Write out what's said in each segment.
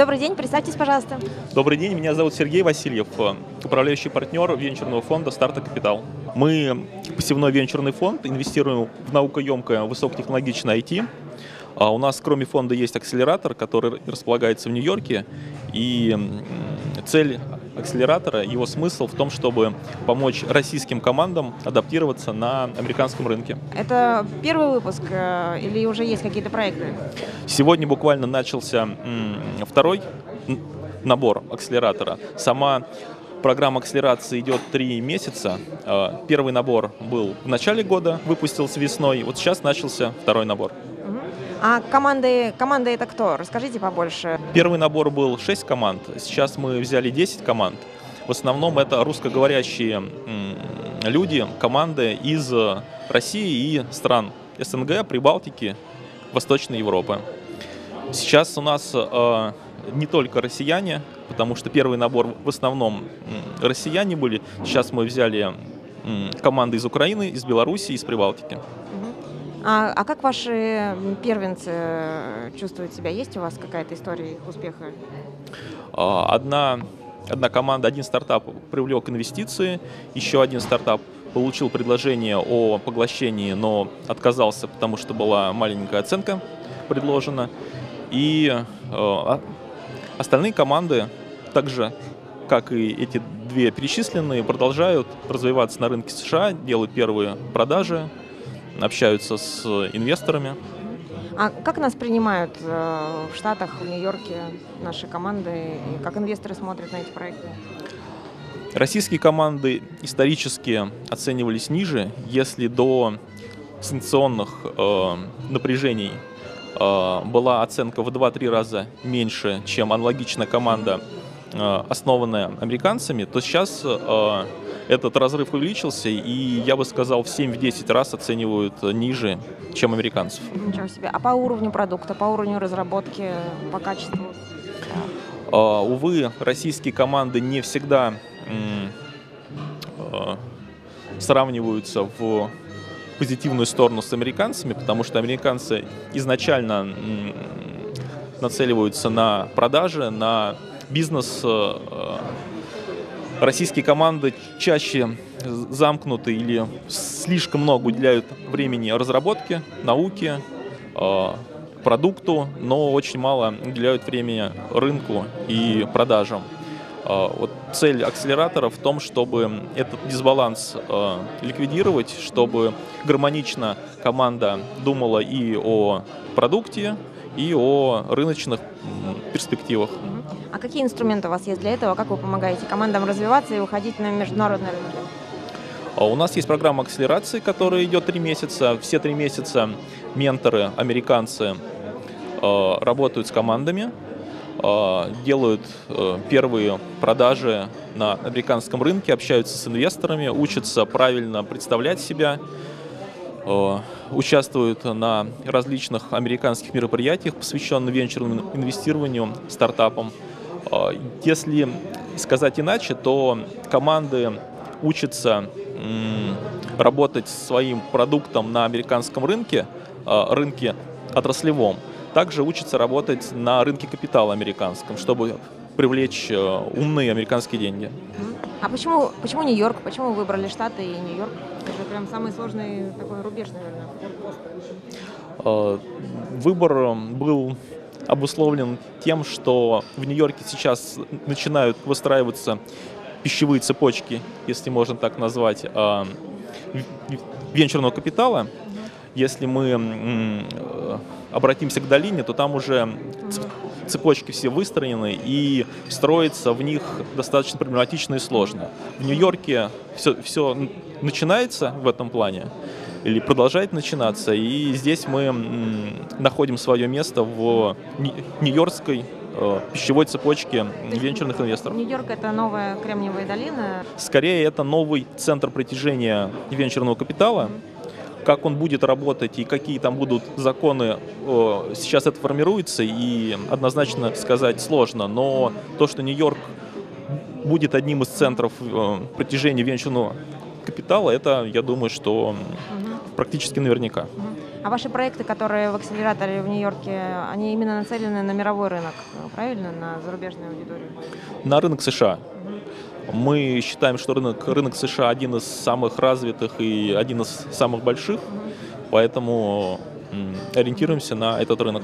Добрый день, представьтесь, пожалуйста. Добрый день, меня зовут Сергей Васильев, э, управляющий партнер венчурного фонда «Старта Капитал». Мы пассивной венчурный фонд, инвестируем в наукоемкое высокотехнологичное IT. А у нас кроме фонда есть акселератор, который располагается в Нью-Йорке. И цель акселератора, его смысл в том, чтобы помочь российским командам адаптироваться на американском рынке. Это первый выпуск э, или уже есть какие-то проекты? Сегодня буквально начался второй набор акселератора. Сама программа акселерации идет три месяца. А, первый набор был в начале года, выпустился весной. Вот сейчас начался второй набор. А команды, команды это кто? Расскажите побольше. Первый набор был 6 команд, сейчас мы взяли 10 команд. В основном это русскоговорящие люди, команды из России и стран СНГ, Прибалтики, Восточной Европы. Сейчас у нас э, не только россияне, потому что первый набор в основном россияне были. Сейчас мы взяли команды из Украины, из Беларуси, из Прибалтики. А, а как ваши первенцы э, чувствуют себя? Есть у вас какая-то история их успеха? А, одна, одна команда, один стартап привлек инвестиции, еще один стартап получил предложение о поглощении, но отказался, потому что была маленькая оценка предложена. И э, а, остальные команды, также как и эти две перечисленные, продолжают развиваться на рынке США, делают первые продажи, общаются с инвесторами. А как нас принимают э, в Штатах, в Нью-Йорке наши команды, и как инвесторы смотрят на эти проекты? Российские команды исторически оценивались ниже, если до санкционных э, напряжений э, была оценка в 2-3 раза меньше, чем аналогичная команда, э, основанная американцами, то сейчас э, этот разрыв увеличился, и я бы сказал, в 7-10 раз оценивают ниже, чем американцев. Ничего себе. А по уровню продукта, по уровню разработки, по качеству? Uh, увы, российские команды не всегда uh, сравниваются в позитивную сторону с американцами, потому что американцы изначально нацеливаются на продажи, на бизнес, uh, российские команды чаще замкнуты или слишком много уделяют времени разработке, науке, а, продукту, но очень мало уделяют времени рынку и продажам. А, вот цель акселератора в том, чтобы этот дисбаланс а, ликвидировать, чтобы гармонично команда думала и о продукте, и о рыночных перспективах. А какие инструменты у вас есть для этого? Как вы помогаете командам развиваться и уходить на международные рынки? А у нас есть программа акселерации, которая идет три месяца. Все три месяца менторы, американцы, э, работают с командами, э, делают э, первые продажи на американском рынке, общаются с инвесторами, учатся правильно представлять себя, участвуют на различных американских мероприятиях, посвященных венчурному инвестированию, стартапам. А, если сказать иначе, то команды учатся работать своим продуктом на американском рынке, а, рынке отраслевом, также учатся работать на рынке капитала американском, чтобы привлечь э, умные американские деньги. А почему, почему Нью-Йорк? Почему вы выбрали Штаты и Нью-Йорк? Это прям самый сложный такой рубеж, наверное. А, выбор был обусловлен тем, что в Нью-Йорке сейчас начинают выстраиваться пищевые цепочки, если можно так назвать, венчурного капитала. Если мы обратимся к долине, то там уже цепочки все выстроены, и строиться в них достаточно проблематично и сложно. В Нью-Йорке все, все начинается в этом плане, или продолжает начинаться. И здесь мы находим свое место в нью-йоркской э, пищевой цепочке венчурных инвесторов. Нью-Йорк — это новая Кремниевая долина? Скорее, это новый центр притяжения венчурного капитала. Как он будет работать и какие там будут законы, сейчас это формируется, и однозначно сказать сложно. Но то, что Нью-Йорк будет одним из центров э, притяжения венчурного капитала, это, я думаю, что практически наверняка. А ваши проекты, которые в акселераторе в Нью-Йорке, они именно нацелены на мировой рынок, правильно, на зарубежную аудиторию? На рынок США. Мы считаем, что рынок, рынок США один из самых развитых и один из самых больших, поэтому ориентируемся на этот рынок.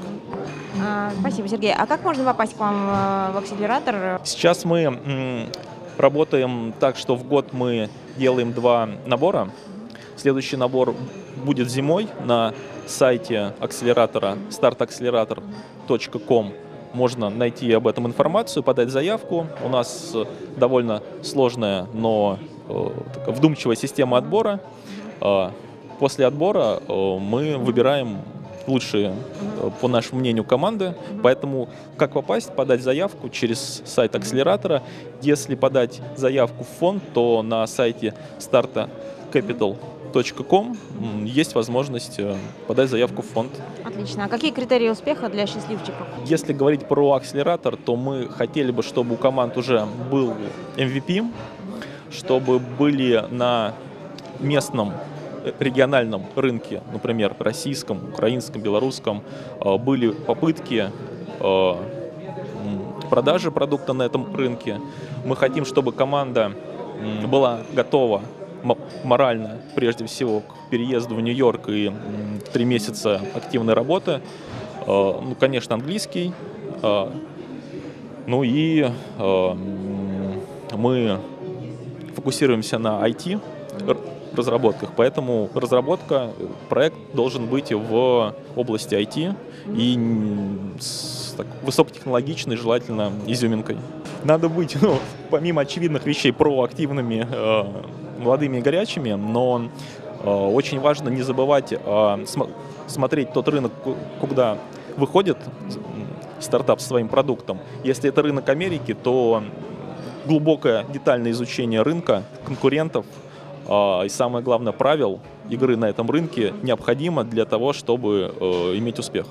А, Спасибо, Сергей. А как можно попасть к вам э, в акселератор? Сейчас мы работаем так, что в год мы делаем два набора. Следующий набор будет зимой на сайте акселератора startaccelerator.com. Можно найти об этом информацию, подать заявку. У нас э, довольно сложная, но э, вдумчивая система отбора. Э, После отбора мы выбираем лучшие, по нашему мнению, команды. Поэтому как попасть? Подать заявку через сайт акселератора. Если подать заявку в фонд, то на сайте startacapital.com м, есть возможность э, подать заявку в фонд. Отлично. А какие критерии успеха для счастливчиков? Если говорить про акселератор, то мы хотели бы, чтобы у команд уже был MVP, чтобы были на местном э, региональном рынке, например, российском, украинском, белорусском, э, были попытки продажи продукта на этом рынке. Мы хотим, чтобы команда была готова морально, прежде всего, к переезду в Нью-Йорк и три месяца активной работы. Э, Ну, конечно, английский. э, Ну и э, мы фокусируемся на IT разработках, поэтому разработка, проект должен быть в области IT и с так, высокотехнологичной, желательно, изюминкой. Надо быть, ну, помимо очевидных вещей, проактивными, молодыми и горячими, но э, очень важно не забывать э, см- смотреть тот рынок, ку- куда выходит стартап со своим продуктом. Если это рынок Америки, то глубокое детальное изучение рынка, конкурентов а, и самое главное правил игры на этом рынке необходимо для того, чтобы э, иметь успех.